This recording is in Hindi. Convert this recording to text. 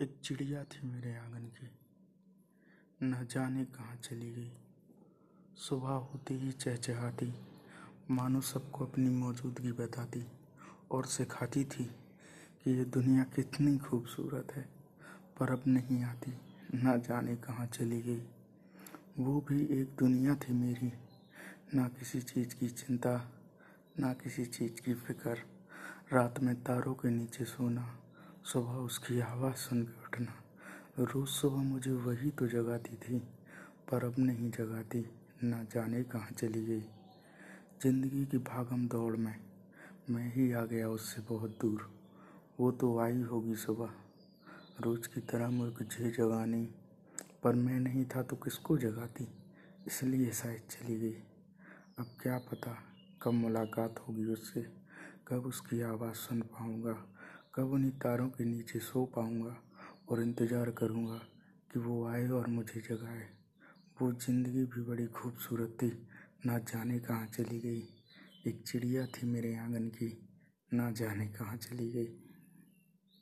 एक चिड़िया थी मेरे आँगन की। न जाने कहाँ चली गई। सुबह होती ही चहचहाती। मानो सबको अपनी मौजूदगी बताती और सिखाती थी कि ये दुनिया कितनी खूबसूरत है, पर अब नहीं आती। न जाने कहाँ चली गई। वो भी एक दुनिया थी मेरी। ना किसी चीज़ की चिंता, ना किसी चीज़ की फ़िक्र। रात में तारों के नीचे सोना। सुबह उसकी आवाज़ सुन के उठना। रोज़ सुबह मुझे वही तो जगाती थी, पर अब नहीं जगाती, ना जाने कहाँ चली गई। ज़िंदगी की भागम दौड़ में, मैं ही आ गया उससे बहुत दूर। वो तो आई होगी सुबह। रोज़ की तरह मुझे जगानी, पर मैं नहीं था तो किसको जगाती? इसलिए शायद चली गई। अब क्या पता, कब मुलाकात होगी उससे, कब उसकी आवाज़ सुन पाऊँगा। कब उन्हीं तारों के नीचे सो पाऊँगा और इंतज़ार करूँगा कि वो आए और मुझे जगाए। वो ज़िंदगी भी बड़ी खूबसूरत थी। ना जाने कहाँ चली गई। एक चिड़िया थी मेरे आँगन की। ना जाने कहाँ चली गई।